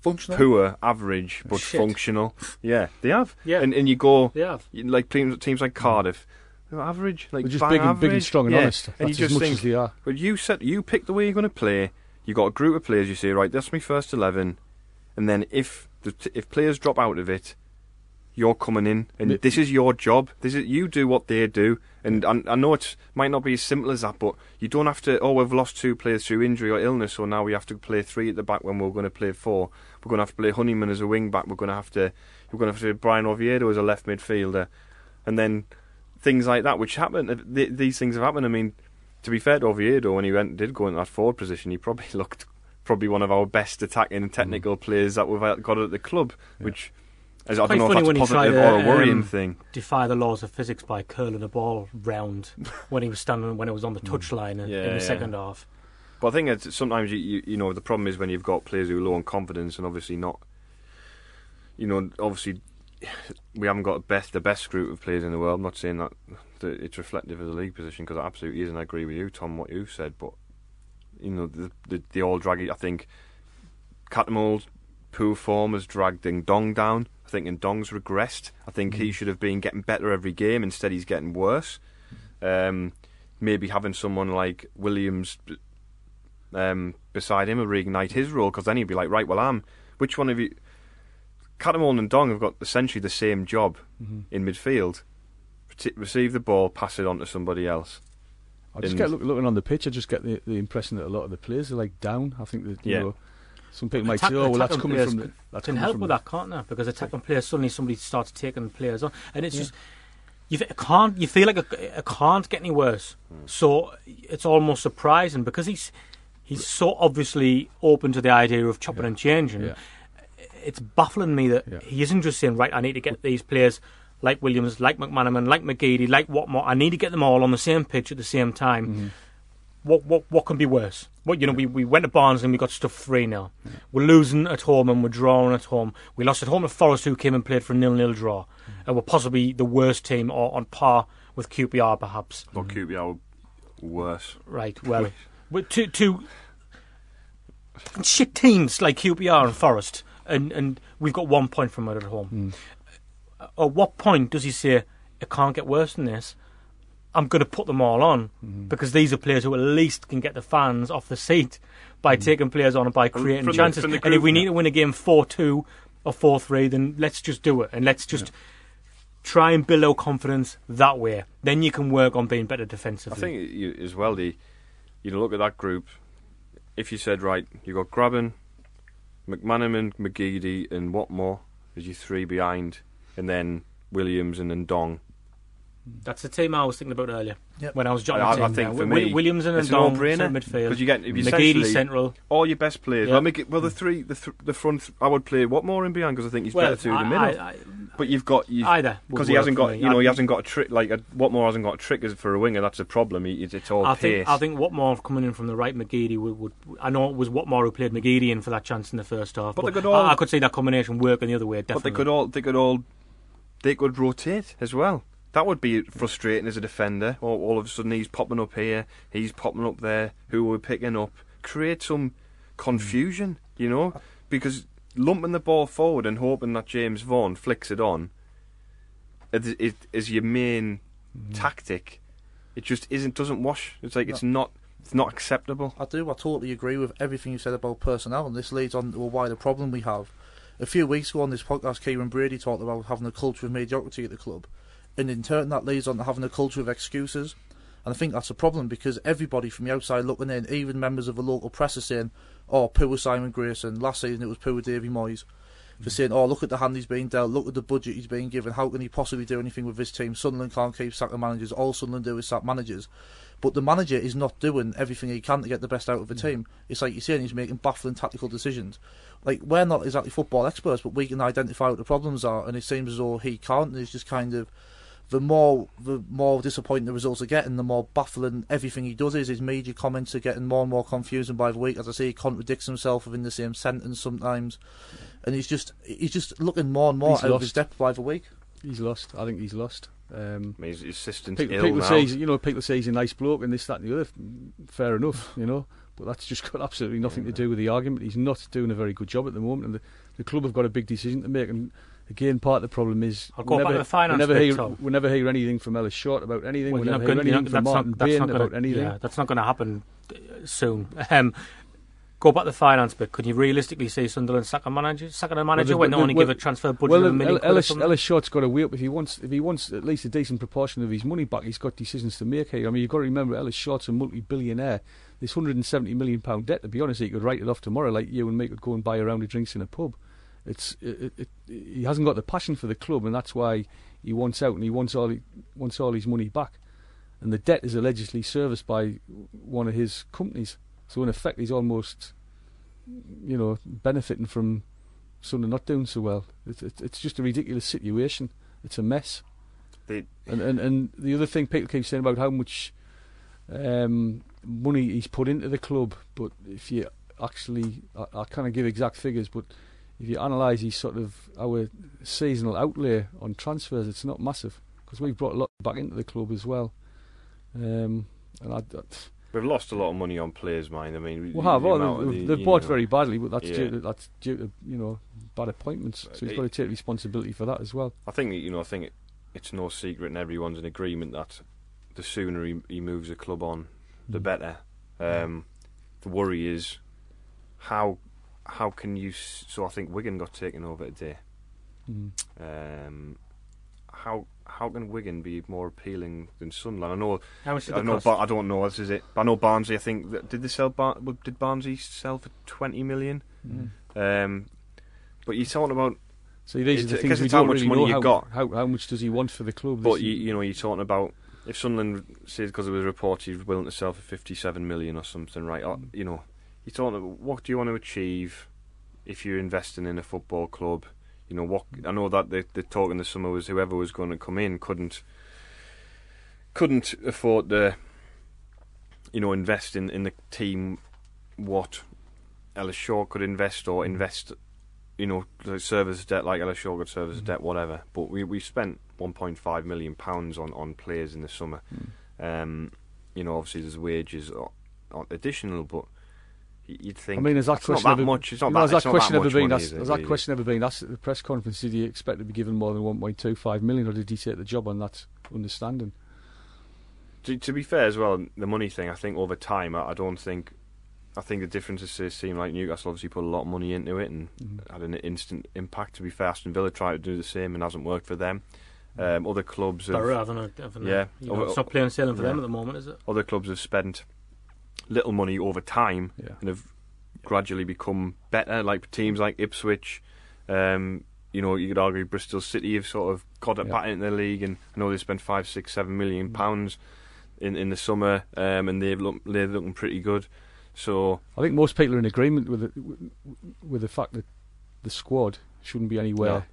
Functional. poor, average, but Shit. functional. Yeah, they have. Yeah. and and you go They have. like teams teams like Cardiff. They're average, like They're just bang big and, big and strong and yeah. honest. And That's you as just much think, as they are. but you said you pick the way you're going to play. You got a group of players. You say, right, that's my first eleven, and then if the t- if players drop out of it, you're coming in, and Mi- this is your job. This is you do what they do, and I, I know it might not be as simple as that, but you don't have to. Oh, we've lost two players through injury or illness, so now we have to play three at the back when we're going to play four. We're going to have to play Honeyman as a wing back. We're going to have to. We're going to have to Bryan Oviedo as a left midfielder, and then things like that, which happen. th- These things have happened. I mean, to be fair to Oviedo, when he went did go into that forward position, he probably looked probably one of our best attacking and technical players that we've uh, got at the club, which is, I don't know funny if when that's he positive tried or a to, worrying um, thing. Defy the laws of physics by curling a ball round when he was standing when it was on the touchline in, Mm. Yeah, in the yeah. second half. But I think it's, sometimes you, you you know the problem is when you've got players who are low on confidence and obviously not, you know, obviously we haven't got best the best group of players in the world. I'm not saying that, that it's reflective of the league position because it absolutely is, and I agree with you, Tom, what you've said. But you know, the the, the all draggy. I think Cattermole's poor form has dragged Ding Dong down. I think Ndong's regressed. I think he should have been getting better every game. Instead, he's getting worse. Um, maybe having someone like Williams um, beside him will reignite his role because then he'd be like, right, well, I'm. Which one of you? Cattermole and Ndong have got essentially the same job in midfield. Receive the ball, pass it on to somebody else. I just And- get look, looking on the pitch. I just get the, the impression that a lot of the players are like down. I think that you Yeah. know, some people might say, "Oh, well, that's coming from the." can- That's can help with the- that, can't they? Because attacking players suddenly somebody starts taking players on, and it's just you it can't. You feel like it, it can't get any worse. Hmm. So it's almost surprising because he's he's so obviously open to the idea of chopping and changing. Yeah. It's baffling me that Yeah. he isn't just saying, right, I need to get these players like Williams, like McManaman, like McGeady, like Watmore. I need to get them all on the same pitch at the same time. Mm-hmm. What what what can be worse? What you know, we, we went to Barnes and we got stuff three 0 We're losing at home and we're drawing at home. We lost at home to Forest, who came and played for a nil nil draw, Mm-hmm. and we're possibly the worst team or on par with QPR perhaps. Or QPR worse. Right. Well, with two two shit teams like QPR and Forest, and and we've got one point from it at home. Uh, At what point does he say it can't get worse than this? I'm going to put them all on mm-hmm. because these are players who at least can get the fans off the seat by mm-hmm. taking players on and by creating from chances. from the and if we now. need to win a game four two or four three, then let's just do it and let's just. Try and build our confidence that way. Then you can work on being better defensively. I think you, as well, the you know, look at that group. If you said right, you got Grabban, McManaman, McGeady, and Watmore as your three behind, and then Williams and then Ndong. That's the team I was thinking about earlier Yep. when I was jotting I, the I think down. for me, Williams and it's a Ndong centre midfield. because you get if you McGeady essentially- central. all your best players. Yeah. Well, McG- well, the three, the th- the front, I would play Watmore in behind because I think he's Well, better through I- the middle. I- I- but you've got you, Either because he hasn't got me. you know he hasn't got a trick like a, Watmore hasn't got a trick as for a winger. That's a problem. He, it's, it's all I pace. think I think Watmore coming in from the right, McGeady would, would. I know it was Watmore who played McGeady in for that chance in the first half, But but, they could all- I, I could see that combination working the other way. But Definitely. they could all they could all they could rotate as well. That would be frustrating as a defender. All, all of a sudden he's popping up here, he's popping up there. Who are we're picking up? Create some confusion, you know, because lumping the ball forward and hoping that James Vaughan flicks it on is, is, is your main mm. tactic. It just isn't doesn't wash. It's like it's not it's not acceptable. I do. I totally agree with everything you said about personnel, and this leads on to a wider problem we have. A few weeks ago on this podcast, Kieran Brady talked about having a culture of mediocrity at the club, and in turn that leads on to having a culture of excuses. And I think that's a problem because everybody from the outside looking in, even members of the local press, are saying, "Oh, poor Simon Grayson. Last season it was poor Davy Moyes." For mm. saying, "Oh, look at the hand he's being dealt. Look at the budget he's being given. How can he possibly do anything with this team? Sunderland can't keep sacking managers. All Sunderland do is sack managers." But the manager is not doing everything he can to get the best out of the mm. team. It's like you're saying, he's making baffling tactical decisions. Like, we're not exactly football experts, but we can identify what the problems are, and it seems as though he can't. And it's just kind of. The more the more disappointing the results are getting, the more baffling everything he does is. His media comments are getting more and more confusing by the week. As I say, he contradicts himself within the same sentence sometimes, and he's just he's just looking more and more He's out of his lost. depth by the week. He's lost. I think he's lost. Um, I mean, his assistant's people, ill people now. say he's, you know people say he's a nice bloke and this that and the other. Fair enough, you know, but that's just got absolutely nothing to do with the argument. He's not doing a very good job at the moment, and the, the club have got a big decision to make. And again, part of the problem is I'll go we back never, to the finance we never bit, hear we never hear anything from Ellis Short about anything. Well, we never hear anything from that's Martin not- Bain gonna- about anything. Yeah, that's not going to happen uh, soon. Um, go back to the finance bit. Could you realistically see Sunderland sack a manager, sacking a manager the- when they well, only well, give a transfer budget well, of a million Ellis. Ellis Short's got to up if he wants if he wants at least a decent proportion of his money back. He's got decisions to make here. I mean, you've got to remember Ellis Short's a multi-billionaire. This 170 million pound debt. To be honest, he could write it off tomorrow, like you and me could go and buy a round of drinks in a pub. It's it, it, he hasn't got the passion for the club, and that's why he wants out and he wants all he wants all his money back. And the debt is allegedly serviced by one of his companies. So in effect, he's almost you know benefiting from Sunderland not doing so well. It's it, it's just a ridiculous situation. It's a mess. They- And, and and the other thing people keep saying about how much um, money he's put into the club, but if you actually, I, I can't give exact figures, but if you analyse sort of our seasonal outlay on transfers, it's not massive because we've brought a lot back into the club as well. Um, and I, We've lost a lot of money on players, mind. I mean, we have. Oh, they've, the- they've bought know, very badly, but that's Yeah. due to that's due to you know bad appointments. So he's got to take responsibility for that as well. I think you know. I think it, it's no secret, and everyone's in agreement that the sooner he, he moves the club on, the Mm. better. Um, the worry is how how can you? So I think Wigan got taken over today. Mm. Um, how how can Wigan be more appealing than Sunderland? I know. How much did I it know. cost? Bar- I don't know. This is it. But I know Barnsley. I think that, did they sell? Bar- did Barnsley sell for twenty million? Mm. Um, but you're talking about So these are the things we how don't much really money know. you how, got. How, how much does he want for the club? But you, you know, you're talking about if Sunderland says because there was a report he's willing to sell for 57 million or something, right? Or, you know, you talking. What do you want to achieve if you're investing in a football club? You know what? I know that the the talk in the summer was whoever was going to come in couldn't couldn't afford to, you know, invest in in the team what Ellis Short could invest or invest, you know, service debt like Ellis Short could service debt, whatever. But we we spent 1.5 million pounds on on players in the summer. Um, you know, obviously there's wages additional, but you'd think. I mean, has that it's not question that ever, much? It's not you know, that, has that it's not question that ever much been money, asked? it, Has that question ever been asked at the press conference? Did he expect to be given more than 1.25 million, or did he take the job on that understanding? To, to be fair as well, the money thing. I think over time, I, I don't think. I think the differences seem like Newcastle obviously put a lot of money into it and Mm-hmm. had an instant impact. To be fair, Aston Villa tried to do the same and hasn't worked for them. Um, other clubs have Borough, haven't it? Haven't Yeah. They? You know, Over- it's not plain sailing for them at the moment, is it? other clubs have spent little money over time Yeah. and have gradually become better. Like teams like Ipswich, um, you know, you could argue Bristol City have sort of got it Yeah. back into the league, and I know they spent five, six, seven million Mm. pounds in in the summer, um, and they've look, they're looking pretty good. So I think most people are in agreement with the, with the fact that the squad shouldn't be anywhere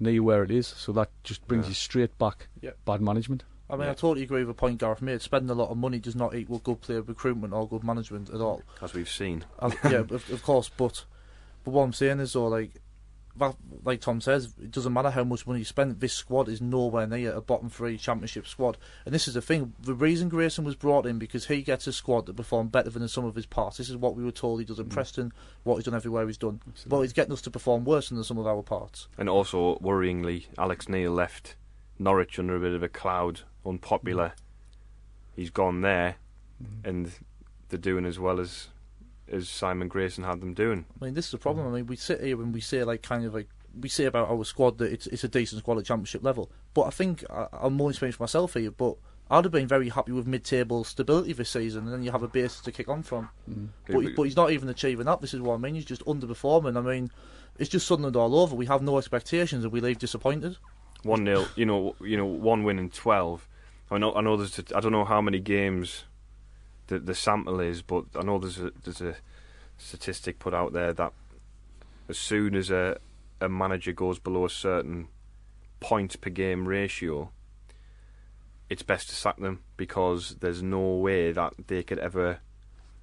near where it is. So that just brings Yeah. you straight back Yeah. bad management. I mean, Yeah. I totally agree with the point Gareth made. Spending a lot of money does not equal good player recruitment or good management at all. as we've seen, yeah, of, of course, but but what I'm saying is, though, like that, like Tom says, it doesn't matter how much money you spend. This squad is nowhere near a bottom three championship squad, and this is the thing. The reason Grayson was brought in because he gets a squad that perform better than the sum of his parts. This is what we were told he does in mm. Preston, what he's done everywhere he's done. But he's getting us to perform worse than the sum of our parts. and also worryingly, Alex Neil left Norwich under a bit of a cloud, unpopular. He's gone there, mm-hmm. and they're doing as well as as Simon Grayson had them doing. I mean, this is the problem. I mean, we sit here and we say like kind of like we say about our squad that it's it's a decent squad at championship level. But I think I, I'm more experienced myself here. But I'd have been very happy with mid-table stability this season, and then you have a basis to kick on from. Mm-hmm. But, he- but he's not even achieving that. This is what I mean. He's just underperforming. I mean, it's just Sunderland all over. We have no expectations, and we leave disappointed. one 0 you know, you know, one win in twelve. I know, I know. There's, I don't know how many games the the sample is, but I know there's a there's a statistic put out there that as soon as a a manager goes below a certain points point per game ratio, it's best to sack them because there's no way that they could ever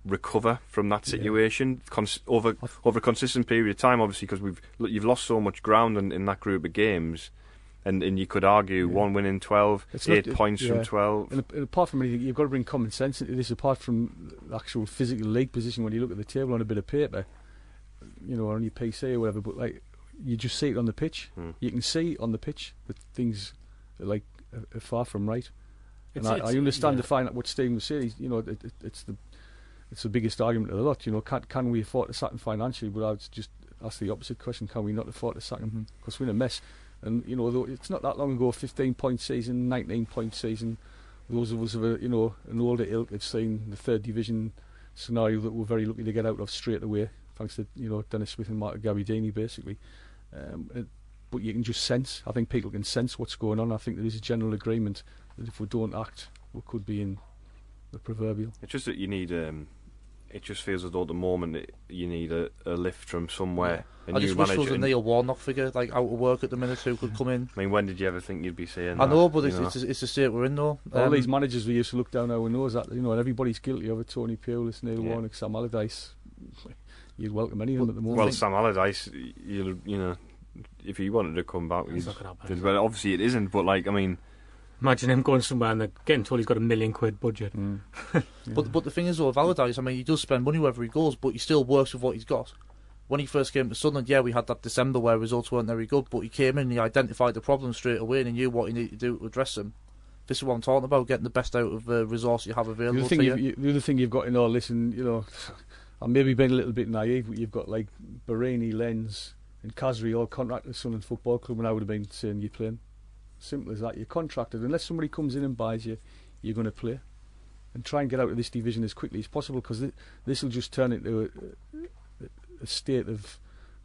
recover from that situation cons- over over a consistent period of time. Obviously, because we've you've lost so much ground in, in that group of games, and and you could argue one win in 12, It's not- eight it- points yeah. from twelve. And, and apart from anything, you've got to bring common sense into this. Apart from the actual physical league position, when you look at the table on a bit of paper, you know, on your PC or whatever, but like you just see it on the pitch. Hmm. You can see on the pitch that things are like are, are far from right. And It's- I, it's- I understand yeah. the fine what Stephen was saying. You know, it, it, it's the it's the biggest argument of the lot. You know, can can we afford to sack him financially? But I would just ask the opposite question: Can we not afford to sack him? Because we're in a mess. And you know, it's not that long ago, 15 point season, 19 point season. Those of us of a you know an older ilk have seen the third division scenario that we're very lucky to get out of straight away, thanks to you know Dennis Smith and Mark Gabbiadini basically. Um, it, but you can just sense. I think people can sense what's going on. I think there is a general agreement that if we don't act, we could be in the proverbial. It's just that you need. Um, it just feels as though at the moment it, you need a, a lift from somewhere. A I new just wish there was a Neil Warnock figure like out of work at the minute who could come in. I mean, when did you ever think you'd be saying I that? know, but it's, know? it's, it's the state we're in though. All Um, these managers we used to look down our nose at, you know, and everybody's guilty of it. Tony Pulis, Neil Yeah. Warnock, Sam Allardyce. You'd welcome any of them at the moment. Well, Sam Allardyce, you you know, if he wanted to come back, It's he's, not gonna happen. well, obviously it isn't. But like, I mean, Imagine him going somewhere and they're getting told he's got a million quid budget. Mm. But but the thing is, though, with Allardyce, I mean, he does spend money wherever he goes, but he still works with what he's got. When he first came to Sunderland, yeah, we had that December where results weren't very good, but he came in and he identified the problems straight away and he knew what he needed to do to address them. This is what I'm talking about, getting the best out of the resource you have The available other, thing to you've, you. you, the other thing you've got in all this, and you know, I'm maybe being a little bit naive, but you've got like Bahraini, Lens, and Khazri all contracted with Sunderland Football Club, and I would have been saying you're playing. Simple as that. You're contracted. Unless somebody comes in and buys you, you're going to play. And try and get out of this division as quickly as possible because this will just turn into a, a, state of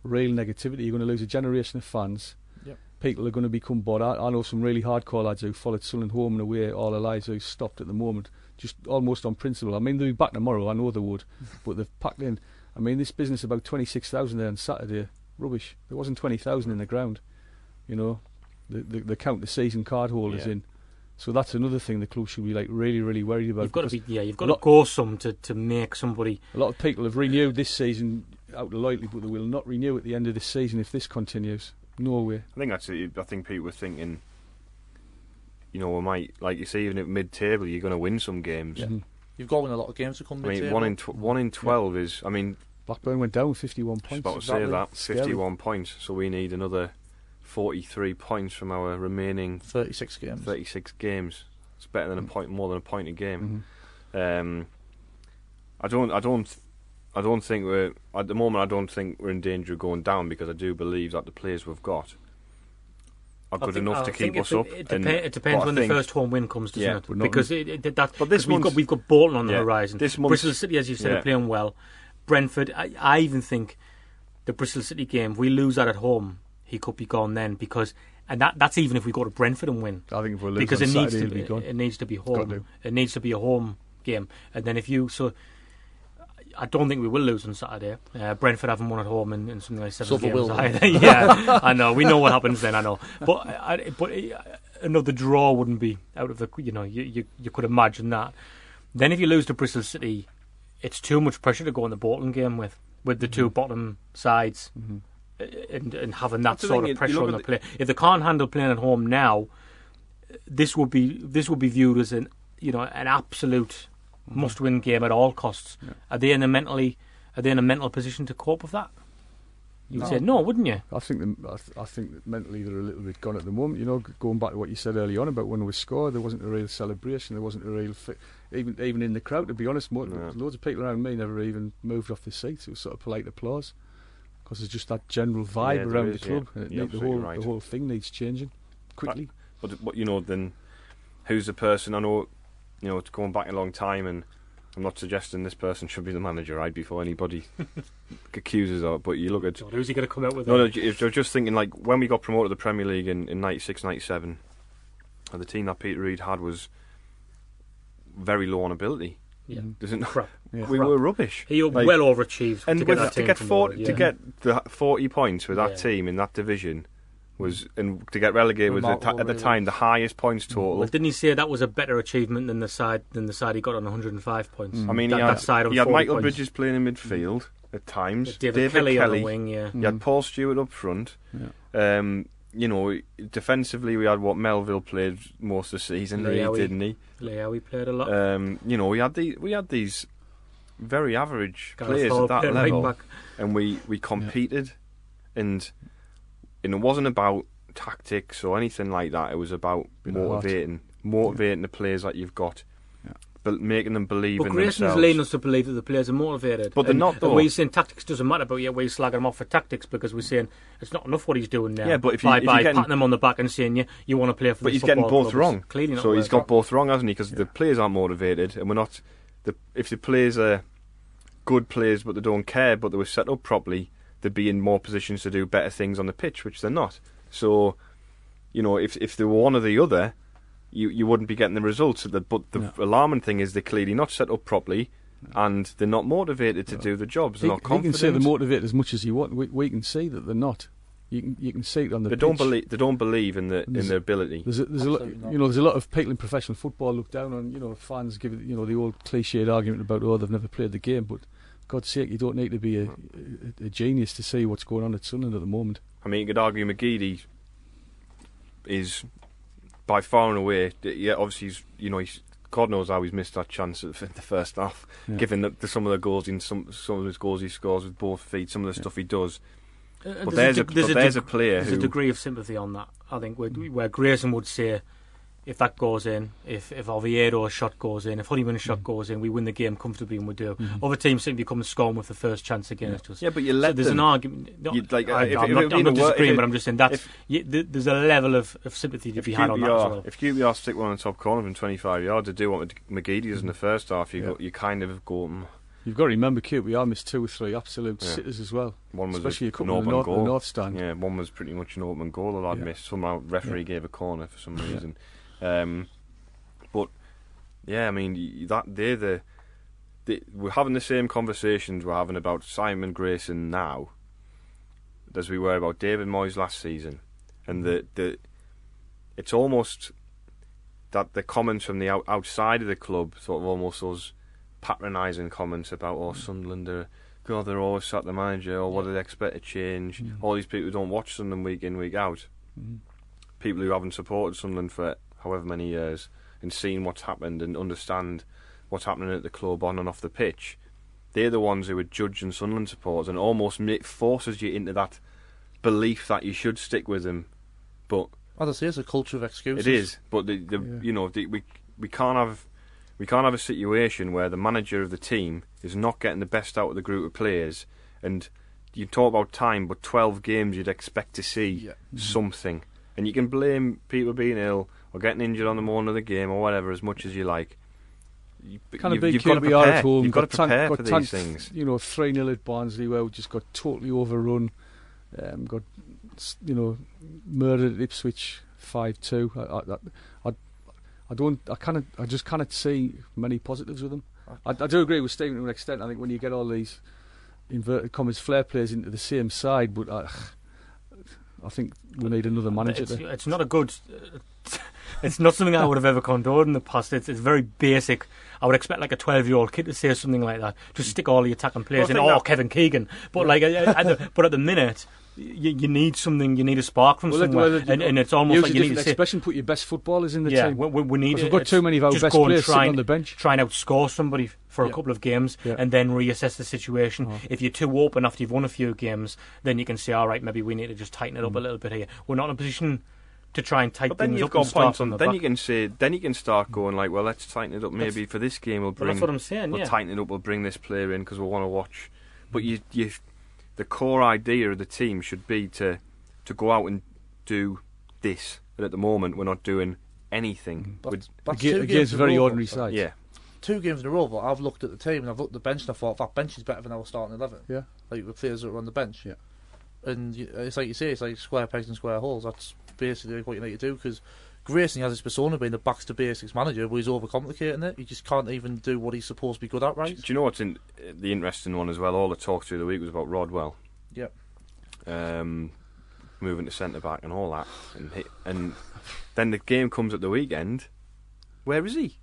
real negativity. You're going to lose a generation of fans. Yep. people are going to become bored. I, I know some really hardcore lads who followed Sunderland home and away all their lives who stopped at the moment, just almost on principle. I mean, they'll be back tomorrow, I know they would, but they've packed in. I mean, this business about 26,000 there on Saturday, rubbish. There wasn't 20,000 in the ground, you know. They, they, they count the season card holders Yeah. in. So that's another thing the club should be like really, really worried about. You've got to be, yeah, you've got to lot- go some to, to make somebody. A lot of people have renewed this season out of lightly, but they will not renew at the end of this season if this continues. No way. I think that's it. I think people were thinking, you know, we might, like you say, even at mid-table, you're going to win some games. Yeah. You've got to win a lot of games to come I mean, mid-table. one in tw- one in twelve is. I mean, Blackburn went down 51 just points. about to exactly. say that Scary. fifty-one points. So we need another forty-three points from our remaining 36 games. thirty-six games. It's better than a Mm. point, more than a point a game. Mhm. Um, I don't, I don't, I don't think we're at the moment. I don't think we're in danger of going down because I do believe that the players we've got are good think- enough I to keep us de- up. It, and- it depends when think- the first home win comes, doesn't Yeah, it? we're Because it, it, that's But this because we've got we've got Bolton on the Yeah, horizon. this month's- Bristol City, as you said, yeah. are playing well. Brentford, I, I even think the Bristol City game, if we lose that at home, he could be gone then because, and that that's even if we go to Brentford and win. I think if we lose because on it needs Saturday, to he'll be gone. it needs to be home. to. It needs to be a home game, and then if you so. I don't think we will lose on Saturday. Uh, Brentford haven't won at home in, in something like seven So they games. will. either. yeah, I know. We know what happens then. I know, but I, but uh, another draw wouldn't be out of the. You know, you, you you could imagine that. Then if you lose to Bristol City, it's too much pressure to go in the Bolton game with with the two bottom sides uh, and and having that That's sort of pressure on look the at play. If they can't handle playing at home now, this would be this would be viewed as an you know an absolute Mm-hmm. must-win game at all costs. Are they in a mentally are they in a mental position to cope with that? You'd No. say no, wouldn't you? I think them, I, th- I think that mentally they're a little bit gone at the moment. You know, going back to what you said early on about when we scored, there wasn't a real celebration. There wasn't a real fi- even even in the crowd. To be honest, mo No. loads of people around me never even moved off the seats. It was sort of polite applause because there's just that general vibe Yeah, around is, the club, yeah. and it need- the absolutely whole right. the whole thing needs changing quickly. But, but you know, then who's the person? I know, you know, it's going back a long time, and I'm not suggesting this person should be the manager, right? Before anybody accuses of. it, But you look at God, who's he going to come out with? no, a- no. ju- I was just thinking, like when we got promoted to the Premier League in, in '96, '97, the team that Peter Reid had was very low on ability. Yeah. Mm-hmm. doesn't Crap. Yeah. We Crap. were rubbish. He Like- well overachieved and to get with- that to get 40, yeah. to get the 40 points with that Yeah. team in that division was and to get relegated was at, Remarkable, at the really. time the highest points mm. total. Well, didn't he say that was a better achievement than the side than the side he got on 105 points? Mm. I mean, that, he had, that side on he had Michael points. Bridges playing in mm-hmm. midfield at times. David, Kelly, on the wing, yeah. You had mm. Paul Stewart up front. Um, you know, defensively we had what Melville played most of the season, really, Leahy. didn't he? Leo, we played a lot. Um, you know, we had the we had these very average Gareth players Hall at that played right level, back. and we we competed, and and it wasn't about tactics or anything like that. It was about Bit of heart. motivating, motivating the players that you've got, Yeah. but making them believe But in Grayson's themselves. leading us to believe that the players are motivated. But they're And- not, though. we're saying tactics doesn't matter, but yet we're slagging them off for tactics because we're saying it's not enough what he's doing now. Yeah, but if you- by, if you're by getting- patting them on the back and saying you you want to play for But he's getting both wrong. clearly not so he's got both wrong, hasn't he? Because the players aren't motivated, and we're not. The if the players are good players, but they don't care, but they were set up properly, they'd be in more positions to do better things on the pitch, which they're not. So, you know, if if they were one or the other, you you wouldn't be getting the results. The, but the No. alarming thing is they're clearly not set up properly, and they're not motivated to do the jobs. They're not confident. he can say they're motivated as much as you want. We, we can see that they're not. You can you can see it on the they don't believe. They don't believe in the in There's- their ability. There's a, there's a lot, you know, there's a lot of people in professional football look down on, you know, fans give you know, the old cliched argument about oh they've never played the game, but God's sake, you don't need to be a, a, a genius to see what's going on at Sunderland at the moment. I mean, you could argue McGeady is by far and away. Yeah, obviously, he's, you know, he's, God knows how he's missed that chance at the the first half, Yeah. given the, the, some of the goals in some some of his goals he scores with both feet, some of the stuff he does. Uh, But there's a, deg- but there's a player There's who a degree of sympathy on that. I think where, where Grayson would say, if that goes in, if if Oviedo's shot goes in, if Honeyman's Mm. shot goes in, we win the game comfortably, and we do. Other teams seem to come scorn with the first chance against us. Yeah, but you So let there's them. an argument. No, You'd like, I, if- am not, I'm not a disagreeing, if but I'm just saying that's if- y th- there's a level of, of sympathy to if be had on that as well. if QPR stick one on the top corner from 25 yards to do what McGeady does in the first half, you Yeah. go, you kind of go, mm, You've got to remember, Kate, we missed two or three absolute Yeah. sitters as well. One was Especially a a, couple an in the open north, goal. the north stand. Yeah, one was pretty much an open goal. The lad Yeah. missed. Somehow referee Yeah. gave a corner for some Yeah. reason. Um, but yeah, I mean that they're the, the we're having the same conversations we're having about Simon Grayson now as we were about David Moyes last season, and the the it's almost that the comments from the out, outside of the club, sort of almost those patronising comments about oh Sunderland are God they're always sat the manager or what do they expect to change? All these people who don't watch Sunderland week in week out, people who haven't supported Sunderland for however many years and seen what's happened and understand what's happening at the club on and off the pitch. They're the ones who are judging Sunderland supporters and almost make, forces you into that belief that you should stick with them. But As I say, it's a culture of excuses. it is, but the, the Yeah. you know the, we we can't have we can't have a situation where the manager of the team is not getting the best out of the group of players, and you talk about time, but twelve games you'd expect to see Yeah. Mm-hmm. something, and you can blame people being ill or getting injured on the morning of the game or whatever as much as you like. You, Kind of you've, big you've got to we are prepare. at home. You've got to tan- prepare got for tan- these things. You know, 3 0 at Barnsley where we just got totally overrun. Um, got, you know, murdered at Ipswich 5 2. I, I, I, I don't, I kind I just cannot see many positives with them. I, I do agree with Stephen to an extent. I think when you get all these inverted commas flair players into the same side, but I, I think we need another manager It's, there. it's not a good. It's not something I would have ever condoned in the past. It's, it's very basic. I would expect like a twelve-year-old kid to say something like that. Just stick all the attacking players Well, in. Oh, that- Kevin Keegan. But like, at, the, but at the minute, you, you need something. You need a spark from Well, somewhere, well, and, and it's almost like you need to say, expression. Put your best footballers in the yeah, team. we, we, need. We've got too many of our best players try sitting and- on the bench. Try and outscore somebody for a couple of games, Yeah. and then reassess the situation. If you're too open after you've won a few games, then you can say, all right, maybe we need to just tighten it up Mm. a little bit here. We're not in a position to try and tighten But then things you've up got and start points on. the Then back. you can say. Then you can start hmm. going like, well, let's tighten it up. Maybe for this game we'll bring. that's what I'm saying. we'll yeah. tighten it up. We'll bring this player in because we'll want to watch. Hmm. But you, you, the core idea of the team should be to, to go out and do this. And at the moment, we're not doing anything. Hmm. But With, that's Aga- two games against in very row, ordinary though. sides. yeah, Two games in a row, but I've looked at the team and I've looked at the bench and I thought that bench is better than our starting eleven. Yeah. Like the players that are on the bench. Yeah. And it's like you say, it's like square pegs and square holes. That's basically what you need to do because Grayson has his persona being the backs to basics manager, but he's overcomplicating it. He just can't even do what he's supposed to be good at, right? Do you know what's in, the interesting one as well? All the talk through the week was about Rodwell. Yep. Um, moving to centre back and all that, and and then the game comes at the weekend. Where is he?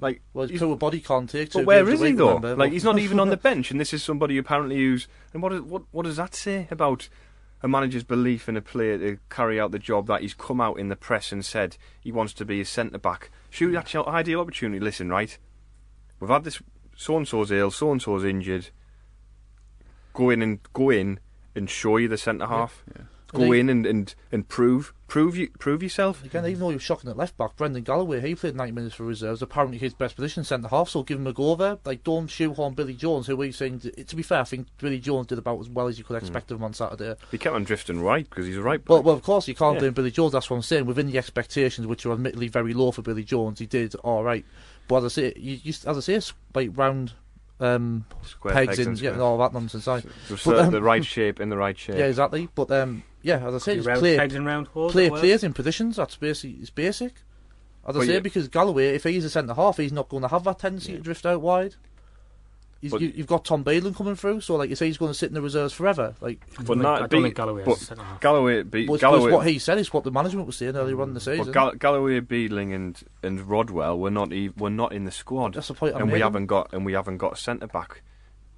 Like, Well, his he's- poor body can't take. two but where is he though? remember, Like, he's not even on the bench, and this is somebody apparently who's. And what is, what what does that say about a manager's belief in a player to carry out the job that he's come out in the press and said he wants to be a centre back? Shoot, that's your ideal opportunity. Listen, right? We've had this. So and so's ill. So and so's injured. Go in and go in and show you the centre half. Go in and, and, and prove prove you prove yourself. Again, even though he was shocking at left back, Brendan Galloway, he played 90 minutes for reserves. Apparently, his best position centre half, so give him a go there. Like, don't shoehorn Billy Jones, who we've seen. To be fair, I think Billy Jones did about as well as you could expect of him on Saturday. He kept on drifting right because he's a right. Back. well, well, of course, you can't Yeah. blame Billy Jones. That's what I'm saying. Within the expectations, which are admittedly very low for Billy Jones, he did all right. But as I say, you, you, as I say, it's like round um, Square pegs pegs and and yeah, all that nonsense. Aye. Just But, the, um, the right shape in the right shape. Yeah, exactly. But um, yeah, as I say, You round play, pegs and round holes. play players in positions. That's basic. It's basic. As I But say, yeah. because Galloway, if he's a centre half, he's not going to have that tendency to drift out wide. He's, But- you, you've got Tom Bailey coming through, so like you say, he's going to sit in the reserves forever. Like, I But don't, not think, I don't be- think Galloway but is a centre. Galloway, be, was, Galloway, what he said is what the management was saying earlier on in the season. but Gall- Galloway, Beadling, and and Rodwell were not ev- were not in the squad, That's the point I'm and we making. haven't got and we haven't got a centre back.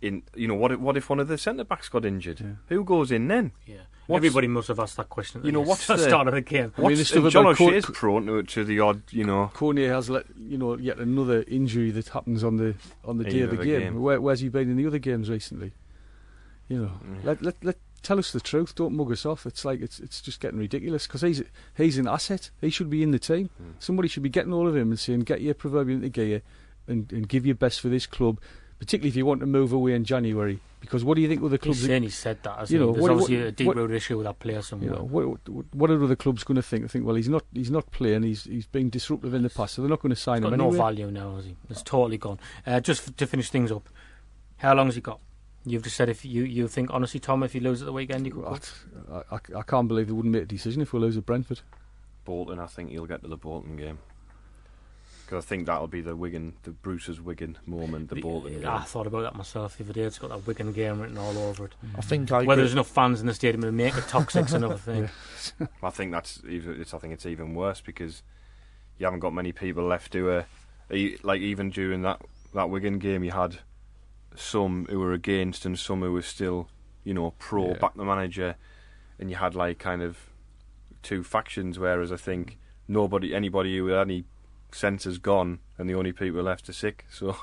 In you know what? If, what if one of the centre backs got injured? Who goes in then? Yeah. What's- Everybody must have asked that question. You know, the what's the- start of the game? I mean, the stuff John Co- O'Shea's prone to, to the odd, you know. Koné has let you know yet another injury that happens on the on the day of the game. game. Where, where's he been in the other games recently? You know, Mm. let, let let tell us the truth. Don't mug us off. It's like it's it's just getting ridiculous because he's he's an asset. He should be in the team. Mm. Somebody should be getting all of him and saying, "Get your proverbial into gear and, and give your best for this club." Particularly if you want to move away in January, because what do you think other He's clubs? are- saying he said that. Hasn't You know. There's what- obviously what- a deep what- rooted issue with that player you somewhere. know, what, what, what are other clubs going to think? They think, well, he's not he's not playing. He's he's been disruptive in the past, so they're not going to sign He's him got no anyway. value now, has he? It's totally gone. Uh, just f- to finish things up, How long has he got? You've just said if you, you think honestly, Tom, if you lose at the weekend, you could. I. I, I can't believe they wouldn't make a decision if we lose at Brentford. Bolton, I think he'll get to the Bolton game. Because I think that'll be the Wigan, the Bruce's Wigan moment, the Bolton game. I thought about that myself the other day. It's got that Wigan game written all over it. I think I Whether agree. there's enough fans in the stadium to make it toxic's another thing. I think that's even. It's, I think it's even worse because you haven't got many people left who are e- like even during that that Wigan game, you had some who were against and some who were still, you know, pro Yeah. back the manager, and you had like kind of two factions. Whereas I think nobody, anybody who had any sense has gone, and the only people left are sick. So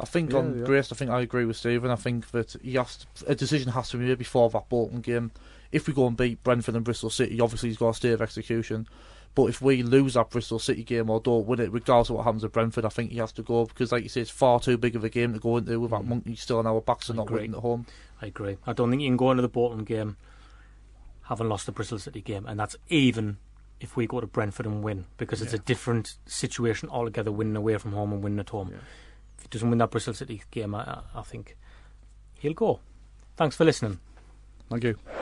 I think Yeah, on yeah. Grace, I think I agree with Stephen. I think that he has to, a decision has to be made before that Bolton game. If we go and beat Brentford and Bristol City, obviously he's got a stay of execution. But if we lose that Bristol City game or don't win it, regardless of what happens at Brentford, I think he has to go because, like you say, it's far too big of a game to go into with that mm. monkey still on our backs and I not agree. winning at home. I agree. I don't think you can go into the Bolton game having lost the Bristol City game, and that's even if we go to Brentford and win, because it's a different situation altogether winning away from home and winning at home. If he doesn't win that Bristol City game, I, I, I think he'll go. Thanks for listening. Thank you.